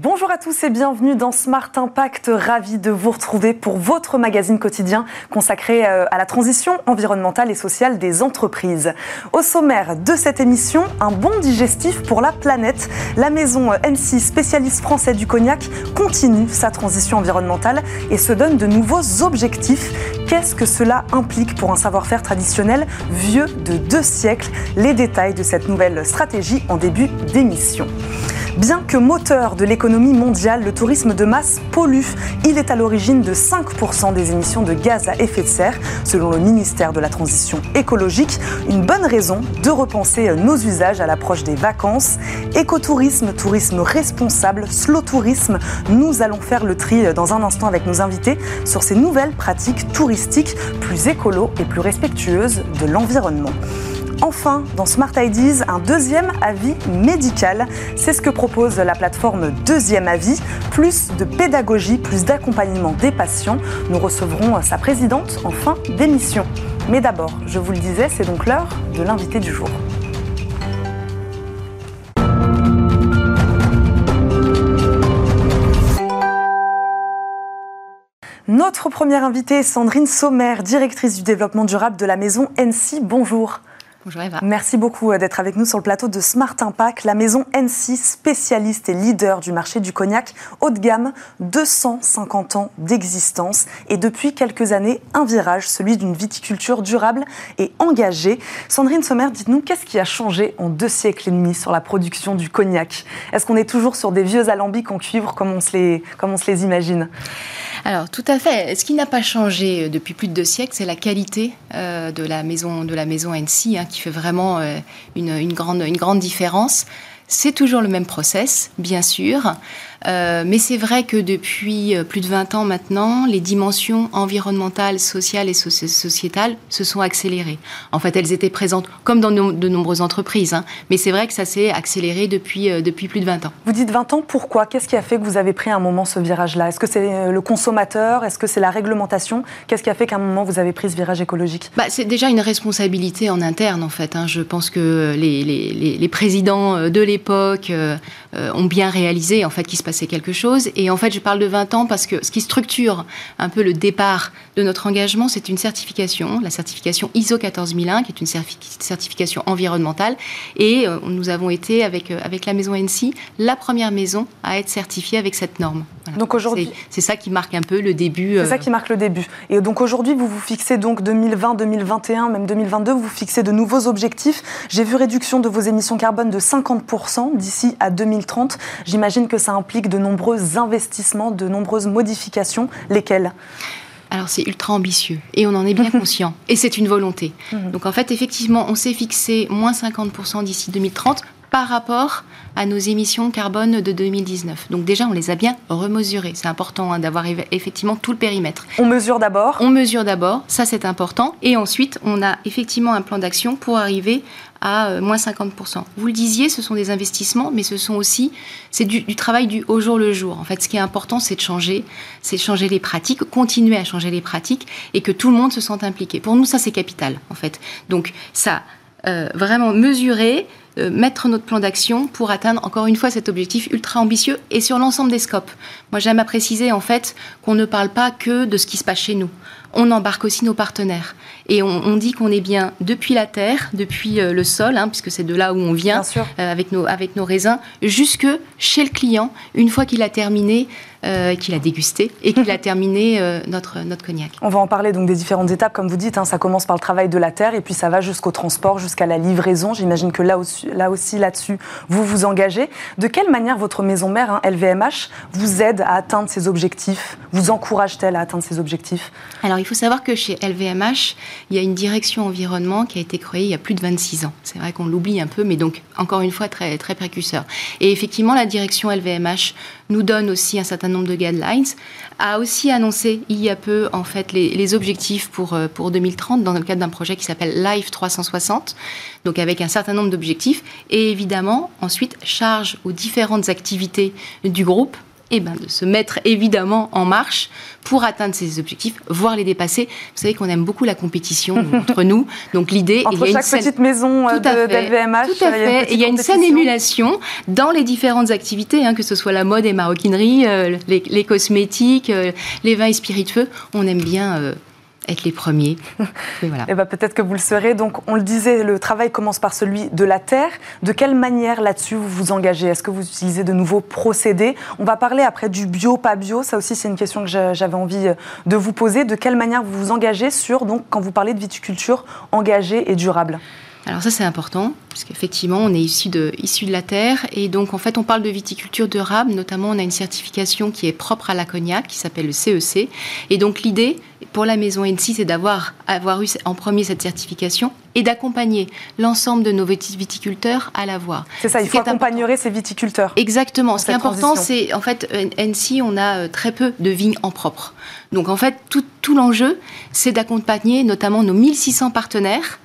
Bonjour à tous et bienvenue dans Smart Impact. Ravi de vous retrouver pour votre magazine quotidien consacré euh, à la transition environnementale et sociale des entreprises. Au sommaire de cette émission, un bon digestif pour la planète. La maison NC, spécialiste français du cognac, continue sa transition environnementale et se donne de nouveaux objectifs. Qu'est-ce que cela implique pour un savoir-faire traditionnel vieux de deux siècles? Les détails de cette nouvelle stratégie en début d'émission. Bien que moteur de l'économie mondiale, le tourisme de masse pollue. Il est à l'origine de 5% des émissions de gaz à effet de serre, selon le ministère de la Transition écologique. Une bonne raison de repenser nos usages à l'approche des vacances. Écotourisme, tourisme responsable, slow tourisme. Nous allons faire le tri dans un instant avec nos invités sur ces nouvelles pratiques touristiques plus écolo et plus respectueuses de l'environnement. Enfin, dans Smart Ideas, un deuxième avis médical. C'est ce que propose la plateforme Deuxième Avis. Plus de pédagogie, plus d'accompagnement des patients. Nous recevrons sa présidente en fin d'émission. Mais d'abord, je vous le disais, c'est donc l'heure de l'invité du jour. Notre première invitée Sandrine Sommer, directrice du développement durable de la maison NC. Bonjour. Merci beaucoup euh, d'être avec nous sur le plateau de Smart Impact, la maison NC, spécialiste et leader du marché du cognac haut de gamme, 250 ans d'existence et depuis quelques années un virage, celui d'une viticulture durable et engagée. Sandrine Sommer, dites-nous, qu'est-ce qui a changé en deux siècles et demi sur la production du cognac? Est-ce qu'on est toujours sur des vieux alambics en cuivre comme on comme on se les imagine? Alors tout à fait. Ce qui n'a pas changé euh, depuis plus de deux siècles, c'est la qualité euh, de la maison de la maison NC, hein, qui fait vraiment euh, une, grande, une grande différence. C'est toujours le même process, bien sûr. Euh, mais c'est vrai que depuis euh, plus de 20 ans maintenant, les dimensions environnementales, sociales et sociétales se sont accélérées. En fait, elles étaient présentes comme dans de nombreuses entreprises, hein, mais c'est vrai que ça s'est accéléré depuis, euh, depuis plus de 20 ans. Vous dites 20 ans, pourquoi? Qu'est-ce qui a fait que vous avez pris à un moment ce virage-là? Est-ce que c'est le consommateur? Est-ce que c'est la réglementation? Qu'est-ce qui a fait qu'à un moment vous avez pris ce virage écologique? Bah, C'est déjà une responsabilité en interne, en fait. Hein. Je pense que les, les, les présidents de l'époque ont bien réalisé en fait qu'il se quelque chose. Et en fait, je parle de 20 ans parce que ce qui structure un peu le départ de notre engagement, c'est une certification, la certification ISO 14001, qui est une certification environnementale. Et euh, nous avons été, avec, euh, avec la maison NC, la première maison à être certifiée avec cette norme. Donc aujourd'hui, c'est ça qui marque un peu le début. C'est ça euh, qui marque le début. Et donc aujourd'hui, vous vous fixez donc 2020, 2021, même 2022, vous fixez de nouveaux objectifs. J'ai vu réduction de vos émissions carbone de 50% d'ici à 2030. J'imagine que ça implique de nombreux investissements, de nombreuses modifications. Lesquelles? Alors c'est ultra ambitieux et on en est bien conscient et c'est une volonté. Mhm. Donc en fait effectivement on s'est fixé moins 50% d'ici 2030 par rapport à nos émissions carbone de 2019. Donc déjà, on les a bien remesurées. C'est important hein, d'avoir effectivement tout le périmètre. On mesure d'abord On mesure d'abord, ça c'est important. Et ensuite, on a effectivement un plan d'action pour arriver à euh, moins 50%. Vous le disiez, ce sont des investissements, mais ce sont aussi, c'est du, travail du au jour le jour. En fait, ce qui est important, c'est de changer, c'est de changer les pratiques, continuer à changer les pratiques et que tout le monde se sente impliqué. Pour nous, ça, c'est capital, en fait. Donc, ça, euh, vraiment mesurer, euh, mettre notre plan d'action pour atteindre encore une fois cet objectif ultra ambitieux et sur l'ensemble des scopes. Moi j'aime à préciser en fait qu'on ne parle pas que de ce qui se passe chez nous. On embarque aussi nos partenaires. Et on, dit qu'on est bien depuis la terre, depuis euh, le sol, hein, puisque c'est de là où on vient, avec, nos, avec nos raisins, jusque chez le client, une fois qu'il a terminé euh, qu'il a dégusté et qu'il a terminé euh, notre, notre cognac. On va en parler donc des différentes étapes, comme vous dites. Hein, ça commence par le travail de la terre et puis ça va jusqu'au transport, jusqu'à la livraison. J'imagine que là aussi, là aussi, là-dessus, vous vous engagez. De quelle manière votre maison mère, hein, LVMH, vous aide à atteindre ces objectifs? Vous encourage-t-elle à atteindre ces objectifs? Alors, il faut savoir que chez LVMH, il y a une direction environnement qui a été créée il y a plus de 26 ans. C'est vrai qu'on l'oublie un peu, mais donc, encore une fois, très, très précurseur. Et effectivement, la direction LVMH nous donne aussi un certain nombre de guidelines, a aussi annoncé il y a peu en fait les, objectifs pour, euh, pour 2030 dans le cadre d'un projet qui s'appelle Life 360, donc avec un certain nombre d'objectifs, et évidemment ensuite charge aux différentes activités du groupe eh ben, de se mettre évidemment en marche pour atteindre ces objectifs, voire les dépasser. Vous savez qu'on aime beaucoup la compétition entre nous. Donc l'idée, il y a chaque une petite maison euh, d'LVMH, tout à fait. Il y a une, saine émulation dans les différentes activités, hein, que ce soit la mode et maroquinerie, euh, les, cosmétiques, euh, les vins et spiritueux. On aime bien être les premiers. voilà. Et eh ben, peut-être que vous le serez. Donc, on le disait, le travail commence par celui de la terre. De quelle manière là-dessus vous vous engagez? Est-ce que vous utilisez de nouveaux procédés? On va parler après du bio, pas bio. Ça aussi, c'est une question que j'avais envie euh, de vous poser. De quelle manière vous vous engagez sur, donc, quand vous parlez de viticulture engagée et durable? Alors ça c'est important, parce qu'effectivement on est issu de, issu de la terre, et donc en fait on parle de viticulture durable, notamment on a une certification qui est propre à la cognac, qui s'appelle le CEC, e et donc l'idée pour la maison NC c'est d'avoir avoir eu en premier cette certification et d'accompagner l'ensemble de nos viticulteurs à l'avoir. C'est ça, il faut accompagner ces viticulteurs. Exactement, ce qui est important c'est en fait NC on a euh, très peu de vignes en propre. Donc en fait tout, tout l'enjeu c'est d'accompagner notamment nos 1600 partenaires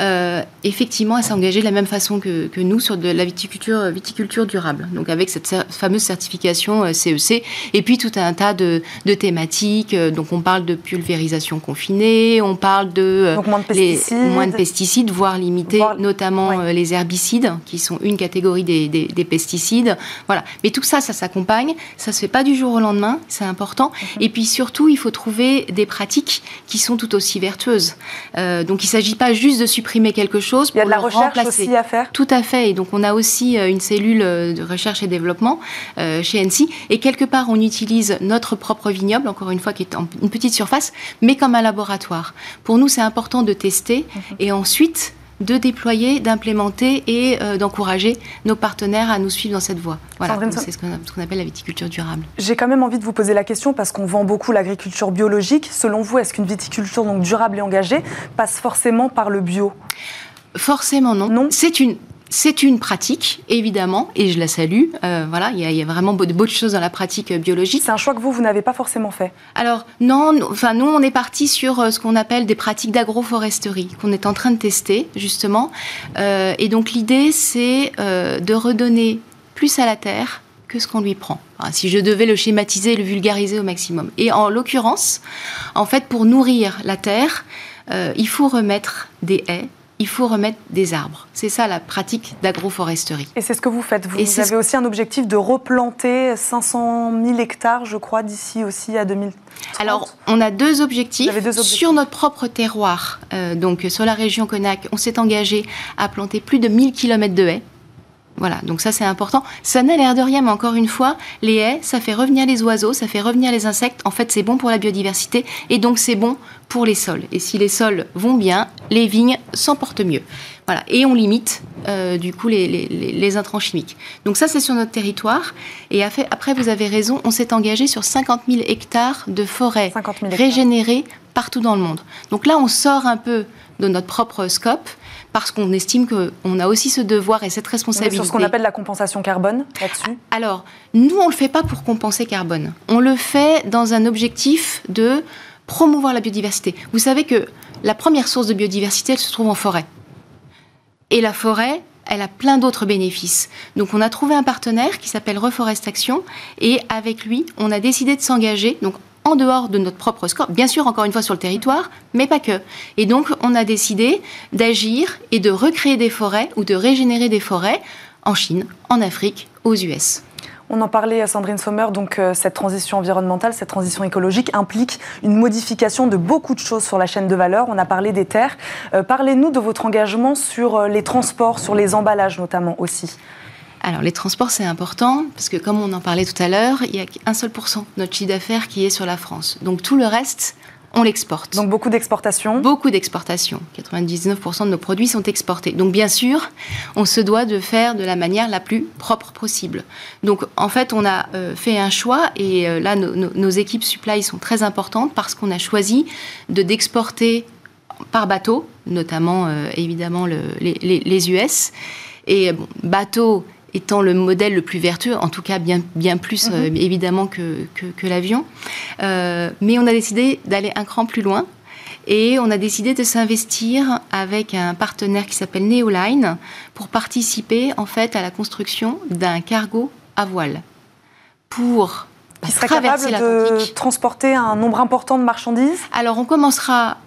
euh, effectivement, elle s'est engagée de la même façon que, nous sur de la viticulture, euh, viticulture durable. Donc avec cette fameuse certification CEC, euh, et puis tout un tas de, thématiques. Donc on parle de pulvérisation confinée, on parle de, moins, de pesticides. moins de pesticides, voire limiter notamment les herbicides, qui sont une catégorie des, pesticides. Voilà. Mais tout ça, ça s'accompagne. Ça se fait pas du jour au lendemain. C'est important. Mhm. Et puis surtout, il faut trouver des pratiques qui sont tout aussi vertueuses. donc il s'agit pas juste de supprimer quelque chose pour Il y a de la recherche aussi à faire? Tout à fait. Et donc, on a aussi euh, une cellule euh, de recherche et développement euh, chez NC. Et quelque part, on utilise notre propre vignoble, encore une fois, qui est en une petite surface, mais comme un laboratoire. Pour nous, c'est important de tester mhm. et ensuite de déployer, d'implémenter et euh, d'encourager nos partenaires à nous suivre dans cette voie. Voilà, c'est ce qu'on appelle la viticulture durable. J'ai quand même envie de vous poser la question parce qu'on vend beaucoup l'agriculture biologique. Selon vous, est-ce qu'une viticulture donc durable et engagée passe forcément par le bio? Forcément non. non. C'est une c'est une pratique, évidemment, et je la salue. Euh, voilà, il y, a vraiment de choses dans la pratique euh, biologique. C'est un choix que vous, vous n'avez pas forcément fait Alors, non, enfin, nous, on est parti sur euh, ce qu'on appelle des pratiques d'agroforesterie, qu'on est en train de tester, justement. et donc, l'idée, c'est de redonner plus à la terre que ce qu'on lui prend. si je devais le schématiser, le vulgariser au maximum. Et en l'occurrence, en fait, pour nourrir la terre, il faut remettre des haies, il faut remettre des arbres. C'est ça la pratique d'agroforesterie. Et c'est ce que vous faites. Vous, avez aussi un objectif de replanter 500 000 hectares, je crois, d'ici aussi à 2030. Alors, on a deux objectifs. Sur notre propre terroir, euh, donc sur la région Conac, on s'est engagé à planter plus de 1000 km de haies. Voilà, donc ça c'est important. Ça n'a l'air de rien, mais encore une fois, les haies, ça fait revenir les oiseaux, ça fait revenir les insectes. En fait, c'est bon pour la biodiversité et donc c'est bon pour les sols. Et si les sols vont bien, les vignes s'en portent mieux. Voilà, et on limite euh, du coup les, les, intrants chimiques. Donc ça c'est sur notre territoire. Et après, vous avez raison, on s'est engagé sur 50 000 hectares de forêts régénérées partout dans le monde. Donc là, on sort un peu de notre propre scope parce qu'on estime qu'on a aussi ce devoir et cette responsabilité. sur ce qu'on appelle la compensation carbone là-dessus Alors, nous, on ne le fait pas pour compenser carbone. On le fait dans un objectif de promouvoir la biodiversité. Vous savez que la première source de biodiversité, elle se trouve en forêt. Et la forêt, elle a plein d'autres bénéfices. Donc on a trouvé un partenaire qui s'appelle Reforest Action et avec lui, on a décidé de s'engager. Donc en dehors de notre propre score, bien sûr encore une fois sur le territoire, mais pas que. Et donc on a décidé d'agir et de recréer des forêts ou de régénérer des forêts en Chine, en Afrique, aux US. On en parlait à Sandrine Sommer, donc euh, cette transition environnementale, cette transition écologique implique une modification de beaucoup de choses sur la chaîne de valeur. On a parlé des terres. Euh, parlez-nous de votre engagement sur euh, les transports, sur les emballages notamment aussi. Alors les transports c'est important parce que comme on en parlait tout à l'heure, il y a qu'un seul pourcent de notre chiffre d'affaires qui est sur la France. Donc tout le reste, on l'exporte. Donc beaucoup d'exportation Beaucoup d'exportation. 99% de nos produits sont exportés. Donc bien sûr, on se doit de faire de la manière la plus propre possible. Donc en fait, on a euh, fait un choix et euh, là, nos équipes supply sont très importantes parce qu'on a choisi de d'exporter par bateau, notamment euh, évidemment les, US. Et bon, bateau, étant le modèle le plus vertueux, en tout cas bien, bien plus mhm. euh, évidemment que, que, l'avion. Euh, mais on a décidé d'aller un cran plus loin et on a décidé de s'investir avec un partenaire qui s'appelle Neoline pour participer en fait à la construction d'un cargo à voile pour qui serait capable de transporter un nombre important de marchandises? Alors, on commencera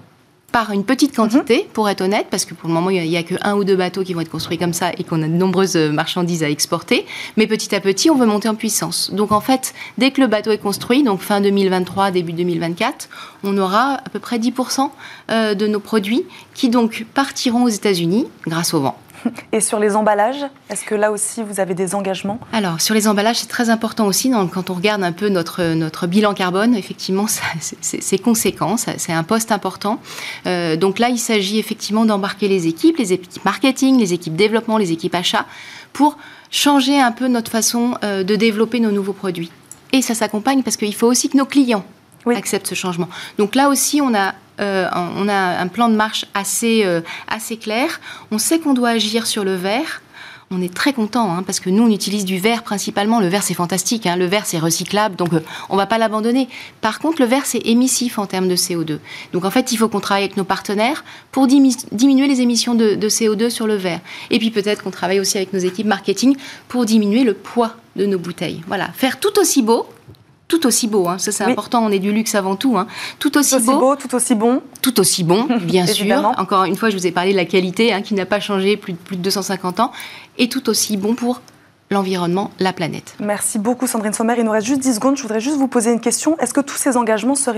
par une petite quantité, mhm. pour être honnête, parce que pour le moment, il n'y a, que un ou deux bateaux qui vont être construits comme ça et qu'on a de nombreuses marchandises à exporter. Mais petit à petit, on veut monter en puissance. Donc en fait, dès que le bateau est construit, donc fin 2023, début 2024, on aura à peu près 10% euh, de nos produits qui donc partiront aux États-Unis grâce au vent. Et sur les emballages, est-ce que là aussi vous avez des engagements? Alors sur les emballages, c'est très important aussi. quand on regarde un peu notre, notre bilan carbone, effectivement, c'est conséquent, c'est un poste important. Euh, donc là, il s'agit effectivement d'embarquer les équipes, les équipes marketing, les équipes développement, les équipes achats, pour changer un peu notre façon euh, de développer nos nouveaux produits. Et ça s'accompagne parce qu'il faut aussi que nos clients acceptent ce changement. Donc là aussi, on a euh, on a un plan de marche assez, euh, assez clair. On sait qu'on doit agir sur le verre. On est très content hein, parce que nous on utilise du verre principalement. Le verre c'est fantastique, hein. le verre c'est recyclable, donc on euh, on va pas l'abandonner. Par contre, le verre c'est émissif en termes de CO2. Donc en fait, il faut qu'on travaille avec nos partenaires pour diminuer les émissions de CO2 sur le verre. Et puis peut-être qu'on travaille aussi avec nos équipes marketing pour diminuer le poids de nos bouteilles. Voilà, faire tout aussi beau, tout aussi beau. Hein. Ça, c'est important. On est du luxe avant tout. Hein. Tout aussi, beau, Tout aussi bon. Tout aussi bon, bien sûr. Encore une fois, je vous ai parlé de la qualité hein, qui n'a pas changé plus de, plus de 250 ans. Et tout aussi bon pour l'environnement, la planète. Merci beaucoup, Sandrine Sommer. Il nous reste juste 10 secondes. Je voudrais juste vous poser une question. Est-ce que tous ces engagements se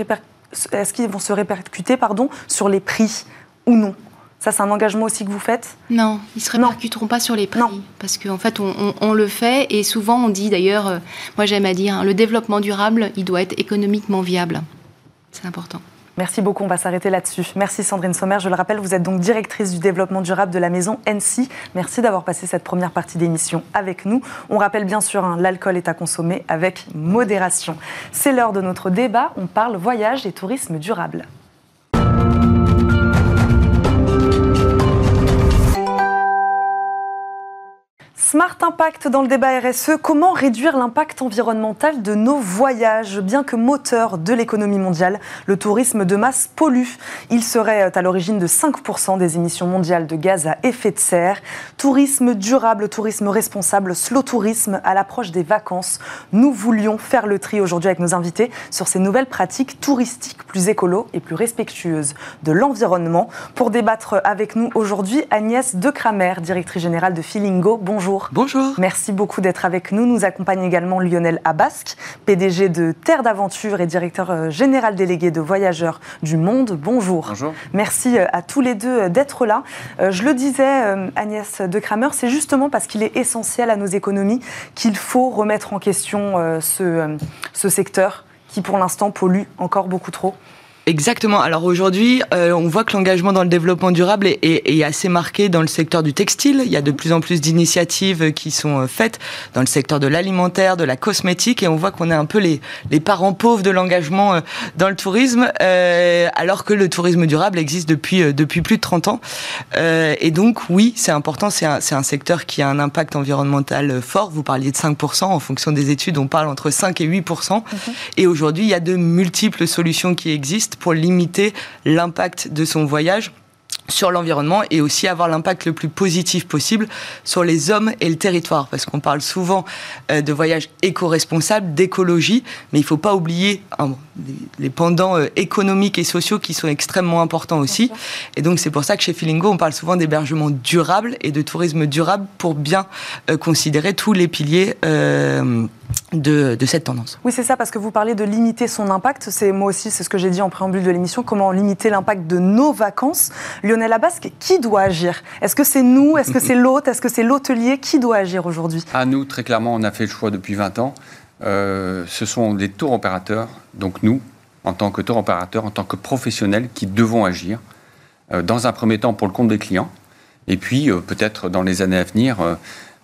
est-ce qu'ils vont se répercuter pardon, sur les prix ou non? Ça, c'est un engagement aussi que vous faites Non, ils ne se répercuteront pas sur les prix. Parce qu'en fait, on, le fait et souvent on dit d'ailleurs, euh, moi j'aime à dire, hein, le développement durable, il doit être économiquement viable. C'est important. Merci beaucoup, on va s'arrêter là-dessus. Merci Sandrine Sommer. Je le rappelle, vous êtes donc directrice du développement durable de la maison NC. Merci d'avoir passé cette première partie d'émission avec nous. On rappelle bien sûr, hein, l'alcool est à consommer avec modération. C'est l'heure de notre débat. On parle voyage et tourisme durable. Smart Impact dans le débat RSE, comment réduire l'impact environnemental de nos voyages Bien que moteur de l'économie mondiale, le tourisme de masse pollue. Il serait à l'origine de 5% des émissions mondiales de gaz à effet de serre. Tourisme durable, tourisme responsable, slow tourisme à l'approche des vacances. Nous voulions faire le tri aujourd'hui avec nos invités sur ces nouvelles pratiques touristiques plus écolo et plus respectueuses de l'environnement. Pour débattre avec nous aujourd'hui, Agnès De Kramer, directrice générale de Feelingo. Bonjour. Bonjour. Merci beaucoup d'être avec nous. Nous accompagne également Lionel Abasque, PDG de Terre d'Aventure et directeur euh, général délégué de Voyageurs du Monde. Bonjour. Bonjour. Merci euh, à tous les deux euh, d'être là. Je le disais, Agnès de Kramer, c'est justement parce qu'il est essentiel à nos économies qu'il faut remettre en question ce, ce secteur qui, pour l'instant, pollue encore beaucoup trop. Exactement. Alors aujourd'hui, euh, on voit que l'engagement dans le développement durable est, est, assez marqué dans le secteur du textile. Il y a de plus en plus d'initiatives qui sont euh, faites dans le secteur de l'alimentaire, de la cosmétique, et on voit qu'on est un peu les, les parents pauvres de l'engagement euh, dans le tourisme, euh, alors que le tourisme durable existe depuis depuis plus de 30 ans. Euh, et donc oui, c'est important. C'est un, un secteur qui a un impact environnemental fort. Vous parliez de 5%. En fonction des études, on parle entre 5 et 8%. Mhm. Et aujourd'hui, il y a de multiples solutions qui existent pour limiter l'impact de son voyage sur l'environnement et aussi avoir l'impact le plus positif possible sur les hommes et le territoire. Parce qu'on parle souvent euh, de voyage éco-responsable, d'écologie, mais il ne faut pas oublier hein, les pendants euh, économiques et sociaux qui sont extrêmement importants aussi. Et donc c'est pour ça que chez Filingo, on parle souvent d'hébergement durable et de tourisme durable pour bien euh, considérer tous les piliers de, cette tendance. Oui, c'est ça, parce que vous parlez de limiter son impact. C'est moi aussi, c'est ce que j'ai dit en préambule de l'émission. Comment limiter l'impact de nos vacances? Lionel Abasque, qui doit agir? Est-ce que c'est nous? Est-ce que c'est l'hôte? Est-ce que c'est l'hôtelier? Qui doit agir aujourd'hui? À nous, très clairement, on a fait le choix depuis 20 ans. Euh, ce sont des tours opérateurs, donc nous, en tant que tour opérateurs, en tant que professionnels, qui devons agir. Euh, dans un premier temps pour le compte des clients, et puis euh, peut-être dans les années à venir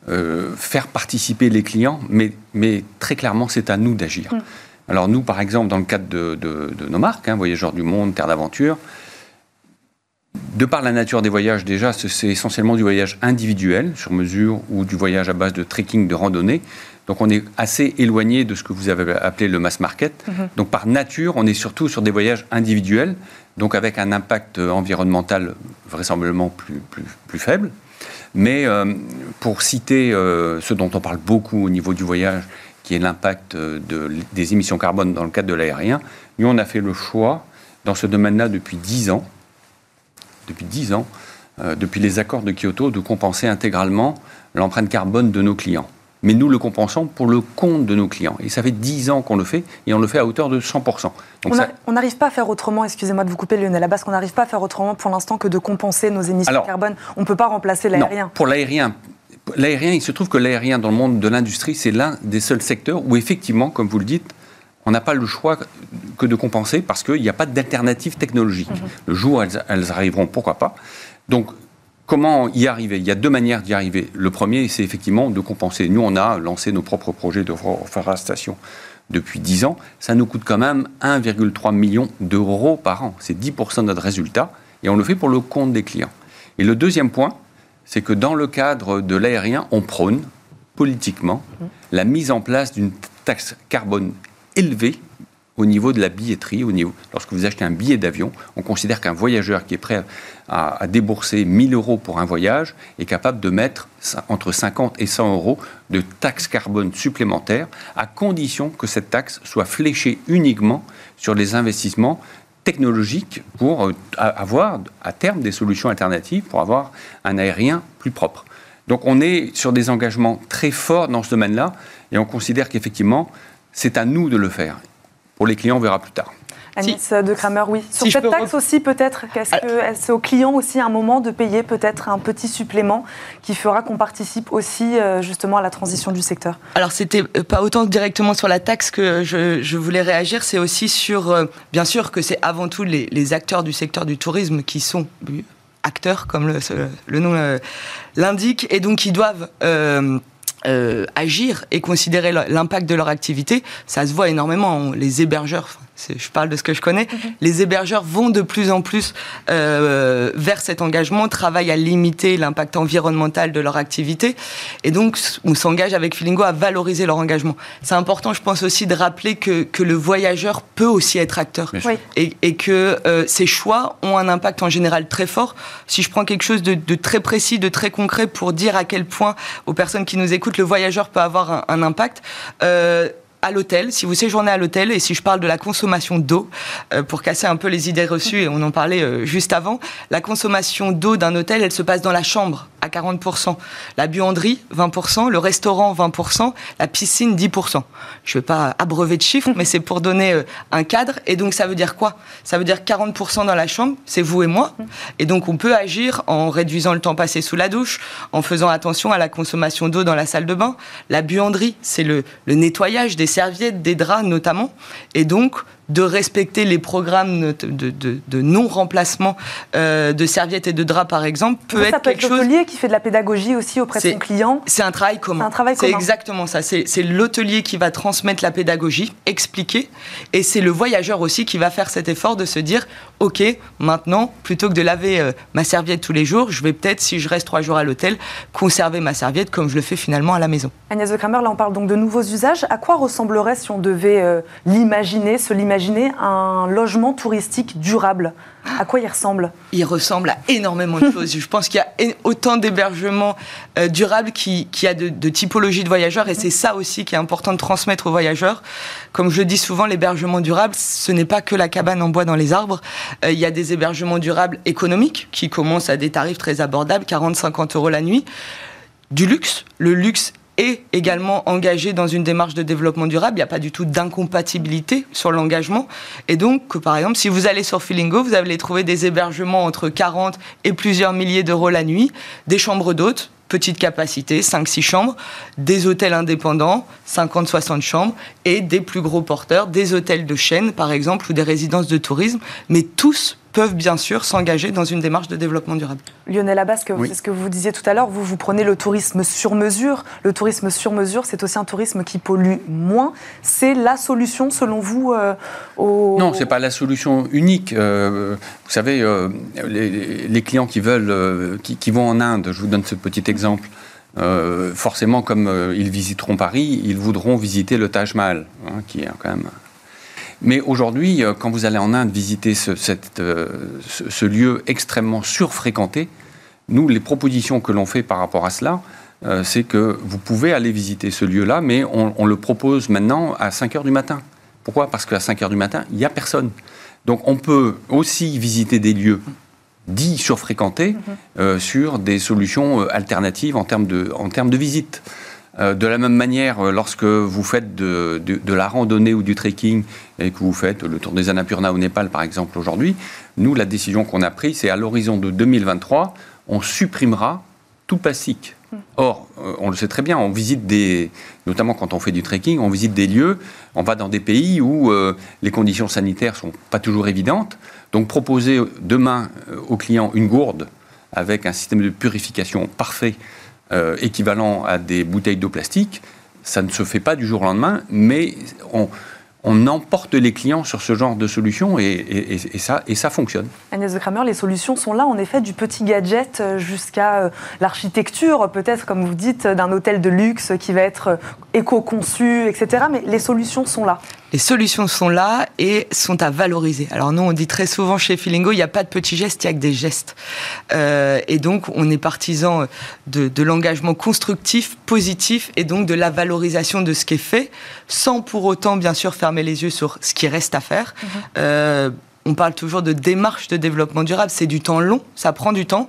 euh, faire participer les clients, mais, mais très clairement, c'est à nous d'agir. Mm. Alors nous, par exemple, dans le cadre de, nos marques, hein, Voyageurs du Monde, Terre d'Aventure, de par la nature des voyages, déjà, c'est essentiellement du voyage individuel, sur mesure, ou du voyage à base de trekking, de randonnée. Donc on est assez éloigné de ce que vous avez appelé le mass market. Mm-hmm. Donc par nature, on est surtout sur des voyages individuels, donc avec un impact environnemental vraisemblablement plus, plus, plus faible. Mais euh, pour citer euh, ce dont on parle beaucoup au niveau du voyage, qui est l'impact des émissions carbone dans le cadre de l'aérien. Nous, on a fait le choix, dans ce domaine-là, depuis 10 ans, depuis 10 ans, depuis les accords de Kyoto, de compenser intégralement l'empreinte carbone de nos clients mais nous le compensons pour le compte de nos clients. Et ça fait 10 ans qu'on le fait, et on le fait à hauteur de 100%. on n'arrive pas à faire autrement, excusez-moi de vous couper Lionel parce qu'on n'arrive pas à faire autrement pour l'instant que de compenser nos émissions de carbone. On ne peut pas remplacer l'aérien. Pour l'aérien, l'aérien, il se trouve que l'aérien dans le monde de l'industrie, c'est l'un des seuls secteurs où effectivement, comme vous le dites, on n'a pas le choix que de compenser parce qu'il n'y a pas d'alternative technologique. Mhm. Le jour où elles, elles arriveront, pourquoi pas. Donc Comment y arriver? Il y a deux manières d'y arriver. Le premier, c'est effectivement de compenser. Nous, on a lancé nos propres projets de reforestation depuis 10 ans. Ça nous coûte quand même 1,3 million d'euros par an. C'est 10% de notre résultat. Et on le fait pour le compte des clients. Et le deuxième point, c'est que dans le cadre de l'aérien, on prône politiquement la mise en place d'une taxe carbone élevée au niveau de la billetterie, au niveau, lorsque vous achetez un billet d'avion, on considère qu'un voyageur qui est prêt à, débourser 1000 euros pour un voyage est capable de mettre entre 50 et 100 euros de taxe carbone supplémentaire, à condition que cette taxe soit fléchée uniquement sur les investissements technologiques pour euh, avoir à terme des solutions alternatives pour avoir un aérien plus propre. Donc on est sur des engagements très forts dans ce domaine-là et on considère qu'effectivement c'est à nous de le faire. Pour les clients, on verra plus tard. Anis de Kramer, oui. Sur cette taxe aussi, peut-être, qu'est-ce ah. que c'est au client aussi un moment de payer peut-être un petit supplément qui fera qu'on participe aussi euh, justement à la transition du secteur? Alors, c'était euh, pas autant directement sur la taxe que je, voulais réagir, c'est aussi sur, euh, bien sûr, que c'est avant tout les, acteurs du secteur du tourisme qui sont acteurs, comme le, le nom l'indique, et donc qui doivent euh, agir et considérer l'impact de leur activité, ça se voit énormément. Les hébergeurs, je parle de ce que je connais, mhm. les hébergeurs vont de plus en plus euh, vers cet engagement, travaillent à limiter l'impact environnemental de leur activité, et donc on s'engage avec Filingo à valoriser leur engagement. C'est important, je pense aussi, de rappeler que, que le voyageur peut aussi être acteur, et, et, que euh, ces choix ont un impact en général très fort. Si je prends quelque chose de, de, très précis, de très concret, pour dire à quel point aux personnes qui nous écoutent, le voyageur peut avoir un, un impact. Euh, si vous séjournez à l'hôtel, et si je parle de la consommation d'eau, euh, pour casser un peu les idées reçues, et on en parlait euh, juste avant, la consommation d'eau d'un hôtel, elle se passe dans la chambre à 40%, la buanderie 20%, le restaurant 20%, la piscine 10%. Je ne vais pas abreuver de chiffres, mais c'est pour donner euh, un cadre. Et donc ça veut dire quoi? Ça veut dire 40% dans la chambre, c'est vous et moi. Et donc on peut agir en réduisant le temps passé sous la douche, en faisant attention à la consommation d'eau dans la salle de bain. La buanderie, c'est le, le nettoyage des serviettes, des draps notamment. Et donc de respecter les programmes de, non-remplacement euh, de serviettes et de draps, par exemple, peut être ça peut quelque être l'hôtelier qui fait de la pédagogie aussi auprès de son client. C'est un travail commun. C'est un travail commun. C'est exactement ça. C'est l'hôtelier qui va transmettre la pédagogie, expliquer, et c'est le voyageur aussi qui va faire cet effort de se dire, ok, maintenant, plutôt que de laver euh, ma serviette tous les jours, je vais peut-être, si je reste trois jours à l'hôtel, conserver ma serviette comme je le fais finalement à la maison. Agnès de Kramer, là on parle donc de nouveaux usages. À quoi ressemblerait si on devait euh, l'imaginer, se l'imaginer Imaginez un logement touristique durable. À quoi il ressemble? Il ressemble à énormément de choses. Je pense qu'il y a autant d'hébergements euh, durables qu'il y a de, typologies de voyageurs, et c'est ça aussi qui est important de transmettre aux voyageurs. Comme je dis souvent, l'hébergement durable, ce n'est pas que la cabane en bois dans les arbres. Euh, il y a des hébergements durables économiques qui commencent à des tarifs très abordables, 40-50 euros la nuit. Du luxe, le luxe et également engagé dans une démarche de développement durable. Il n'y a pas du tout d'incompatibilité sur l'engagement. Et donc, par exemple, si vous allez sur Feelingo, vous allez trouver des hébergements entre 40 et plusieurs milliers d'euros la nuit, des chambres d'hôtes, petite capacité, 5-6 chambres, des hôtels indépendants, 50-60 chambres, et des plus gros porteurs, des hôtels de chaîne, par exemple, ou des résidences de tourisme, mais tous peuvent bien sûr s'engager dans une démarche de développement durable. Lionel Abasque, c'est ce que vous disiez tout à l'heure, vous, vous prenez le tourisme sur mesure. Le tourisme sur mesure, c'est aussi un tourisme qui pollue moins. C'est la solution, selon vous, euh, au... Non, ce n'est pas la solution unique. Euh, vous savez, euh, les, clients qui veulent, qui, vont en Inde, je vous donne ce petit exemple, forcément, comme ils visiteront Paris, ils voudront visiter le Taj Mahal, hein, qui est quand même mais aujourd'hui, euh, quand vous allez en Inde visiter euh, ce, lieu extrêmement surfréquenté, nous, les propositions que l'on fait par rapport à cela, c'est que vous pouvez aller visiter ce lieu-là, mais on, le propose maintenant à 5 heures du matin. Pourquoi? Parce qu'à 5 heures du matin, il n'y a personne. Donc on peut aussi visiter des lieux dits surfréquentés mhm. euh, sur des solutions euh, alternatives en termes de, en termes de visite. Euh, de la même manière, lorsque vous faites de, de, la randonnée ou du trekking et que vous faites le tour des Annapurna au Népal, par exemple, aujourd'hui, nous, la décision qu'on a prise, c'est à l'horizon de 2023, on supprimera tout plastique. Hmm. Or, on le sait très bien, on visite des, notamment quand on fait du trekking, on visite des lieux, on va dans des pays où les conditions sanitaires sont pas toujours évidentes. Donc proposer demain euh, aux clients une gourde avec un système de purification parfait, euh, équivalent à des bouteilles d'eau plastique, ça ne se fait pas du jour au lendemain, mais on, emporte les clients sur ce genre de solution et, ça, et ça fonctionne. Agnès de Kramer, les solutions sont là, en effet, du petit gadget jusqu'à euh, l'architecture, peut-être, comme vous dites, d'un hôtel de luxe qui va être euh, éco-conçu, etc. Mais les solutions sont là. Les solutions sont là et sont à valoriser. Alors nous, on dit très souvent chez Feelingo, il n'y a pas de petits gestes, il n'y a que des gestes. Euh, et donc, on est partisan de, de l'engagement constructif, positif, et donc de la valorisation de ce qui est fait, sans pour autant, bien sûr, fermer les yeux sur ce qui reste à faire. Mhm. Euh, on parle toujours de démarche de développement durable. C'est du temps long, ça prend du temps,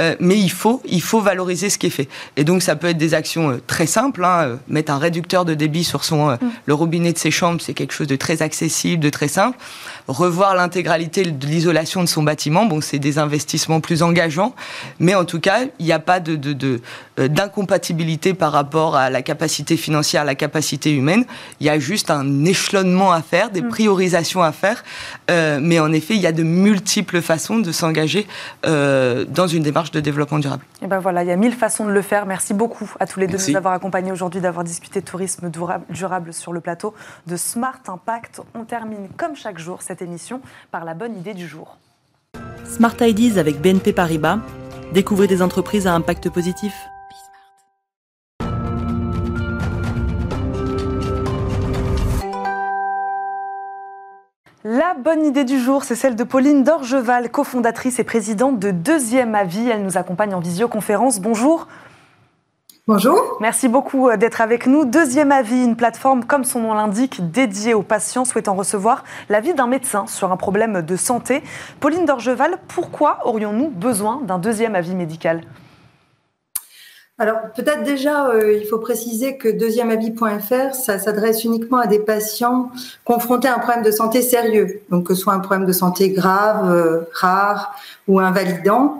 euh, mais il faut, il faut valoriser ce qui est fait. Et donc, ça peut être des actions euh, très simples. Hein, mettre un réducteur de débit sur son, mhm. le robinet de ses chambres, c'est quelque chose de très accessible, de très simple. Revoir l'intégralité de l'isolation de son bâtiment, bon, c'est des investissements plus engageants, mais en tout cas, il n'y a pas de, de, d'incompatibilité par rapport à la capacité financière, la capacité humaine. Il y a juste un échelonnement à faire, des mm. priorisations à faire. Euh, mais en effet, il y a de multiples façons de s'engager euh, dans une démarche de développement durable. Et ben voilà, il y a mille façons de le faire. Merci beaucoup à tous les deux de nous avoir accompagnés aujourd'hui, d'avoir discuté de tourisme durable sur le plateau de Smart Impact. On termine comme chaque jour cette émission par la bonne idée du jour. Smart Ideas avec BNP Paribas. Découvrez des entreprises à impact positif. La bonne idée du jour, c'est celle de Pauline Dorgeval, cofondatrice et présidente de Deuxième Avis. Elle nous accompagne en visioconférence. Bonjour. Bonjour. Merci beaucoup euh, d'être avec nous. Deuxième avis, une plateforme, comme son nom l'indique, dédiée aux patients souhaitant recevoir l'avis d'un médecin sur un problème de santé. Pauline Dorgeval, pourquoi aurions-nous besoin d'un deuxième avis médical? Alors peut-être déjà, euh, il faut préciser que deuxièmeavis.fr, ça s'adresse uniquement à des patients confrontés à un problème de santé sérieux, donc que ce soit un problème de santé grave, euh, rare ou invalidant,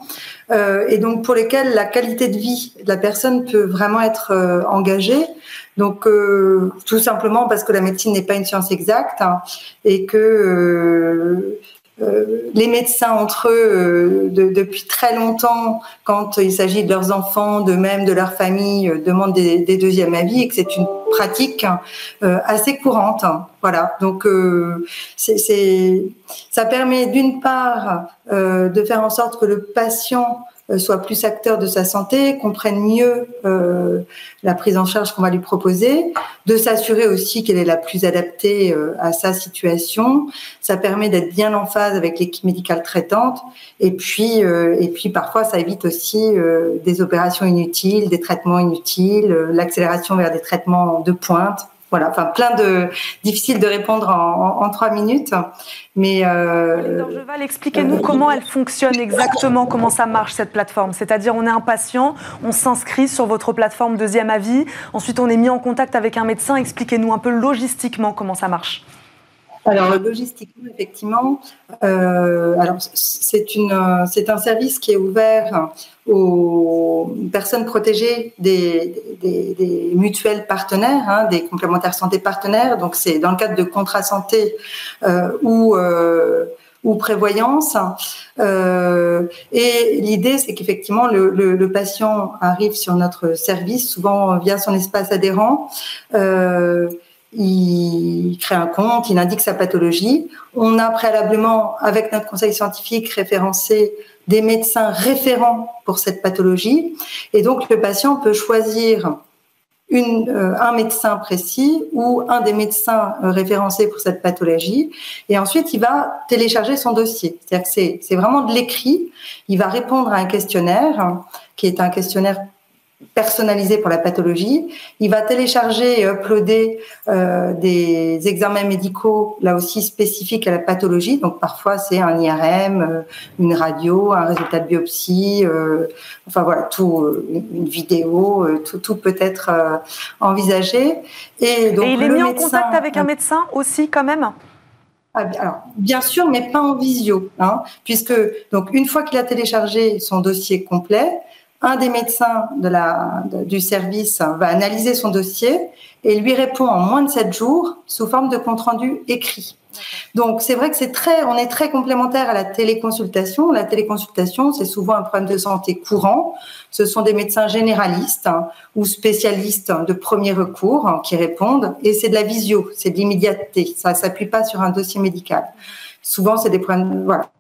euh, et donc pour lesquels la qualité de vie de la personne peut vraiment être engagée. Donc tout simplement parce que la médecine n'est pas une science exacte hein, et que euh, les médecins entre eux, euh, depuis très longtemps, quand il s'agit de leurs enfants, de même de leur famille, euh, demandent des, des, deuxièmes avis et que c'est une pratique assez courante. Voilà. Donc, c'est, ça permet d'une part de faire en sorte que le patient euh, soit plus acteur de sa santé, comprenne mieux euh, la prise en charge qu'on va lui proposer, de s'assurer aussi qu'elle est la plus adaptée euh, à sa situation. Ça permet d'être bien en phase avec l'équipe médicale traitante. Et puis, et puis parfois, ça évite aussi des opérations inutiles, des traitements inutiles, l'accélération vers des traitements de pointe. Voilà, enfin plein de difficile de répondre en, trois minutes, mais. Euh, expliquez-nous comment elle fonctionne exactement, comment ça marche cette plateforme. C'est-à-dire, on est un patient, on s'inscrit sur votre plateforme Deuxième Avis, ensuite on est mis en contact avec un médecin. Expliquez-nous un peu logistiquement comment ça marche. Alors logistiquement, effectivement, euh, c'est c'est un service qui est ouvert aux personnes protégées des, des, mutuelles partenaires, hein, des complémentaires santé partenaires. Donc c'est dans le cadre de contrats santé euh, ou euh, ou prévoyance. Euh, et l'idée, c'est qu'effectivement, le, le, patient arrive sur notre service, souvent via son espace adhérent. Il crée un compte, il indique sa pathologie. On a préalablement, avec notre conseil scientifique, référencé des médecins référents pour cette pathologie. Et donc, le patient peut choisir euh, un médecin précis ou un des médecins euh, référencés pour cette pathologie. Et ensuite, il va télécharger son dossier. C'est-à-dire que c'est vraiment de l'écrit. Il va répondre à un questionnaire qui est un questionnaire personnalisé pour la pathologie. Il va télécharger et uploader euh, des examens médicaux, là aussi spécifiques à la pathologie. Donc parfois c'est un IRM, euh, une radio, un résultat de biopsie, euh, enfin voilà, tout, une vidéo, tout, tout peut être envisagé. Et, donc, et il est mis en contact avec un médecin aussi quand même? Ah, alors, bien sûr, mais pas en visio, hein, puisque donc une fois qu'il a téléchargé son dossier complet, un des médecins de la, du service va analyser son dossier et lui répond en moins de sept jours sous forme de compte rendu écrit. Donc c'est vrai que c'est très, on est très complémentaire à la téléconsultation. La téléconsultation, c'est souvent un problème de santé courant. Ce sont des médecins généralistes hein, ou spécialistes de premier recours hein, qui répondent, et c'est de la visio, c'est de l'immédiateté. Ça s'appuie pas sur un dossier médical. Souvent, c'est des problèmes, voilà.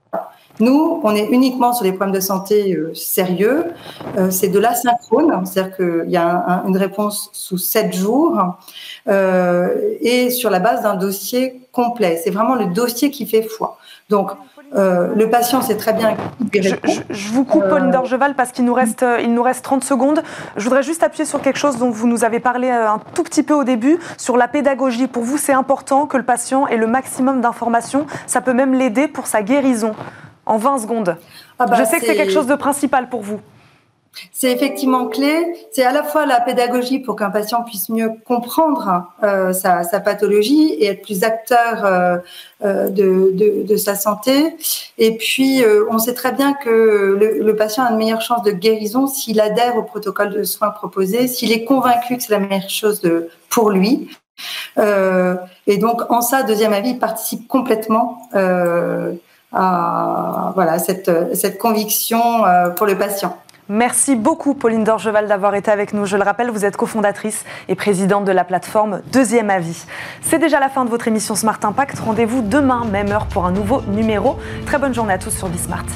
Nous, on est uniquement sur les problèmes de santé euh, sérieux. Euh, c'est de l'asynchrone, c'est-à-dire qu'il y a une réponse sous sept jours euh, et sur la base d'un dossier complet. C'est vraiment le dossier qui fait foi. Donc, le patient sait très bien je, je, vous coupe, Pauline Dorgeval, parce qu'il nous, reste, il nous reste 30 secondes. Je voudrais juste appuyer sur quelque chose dont vous nous avez parlé un tout petit peu au début, sur la pédagogie. Pour vous, c'est important que le patient ait le maximum d'informations. Ça peut même l'aider pour sa guérison en 20 secondes. Ah bah, Je sais que c'est quelque chose de principal pour vous. C'est effectivement clé. C'est à la fois la pédagogie pour qu'un patient puisse mieux comprendre euh, sa, pathologie et être plus acteur euh, euh, de, sa santé. Et puis, on sait très bien que le, patient a une meilleure chance de guérison s'il adhère au protocole de soins proposé, s'il est convaincu que c'est la meilleure chose de, pour lui. et donc, en ça, deuxième avis, participe complètement voilà, cette, cette conviction euh, pour le patient. Merci beaucoup Pauline Dorgeval d'avoir été avec nous. Je le rappelle, vous êtes cofondatrice et présidente de la plateforme Deuxième Avis. C'est déjà la fin de votre émission Smart Impact. Rendez-vous demain, même heure, pour un nouveau numéro. Très bonne journée à tous sur Bismart.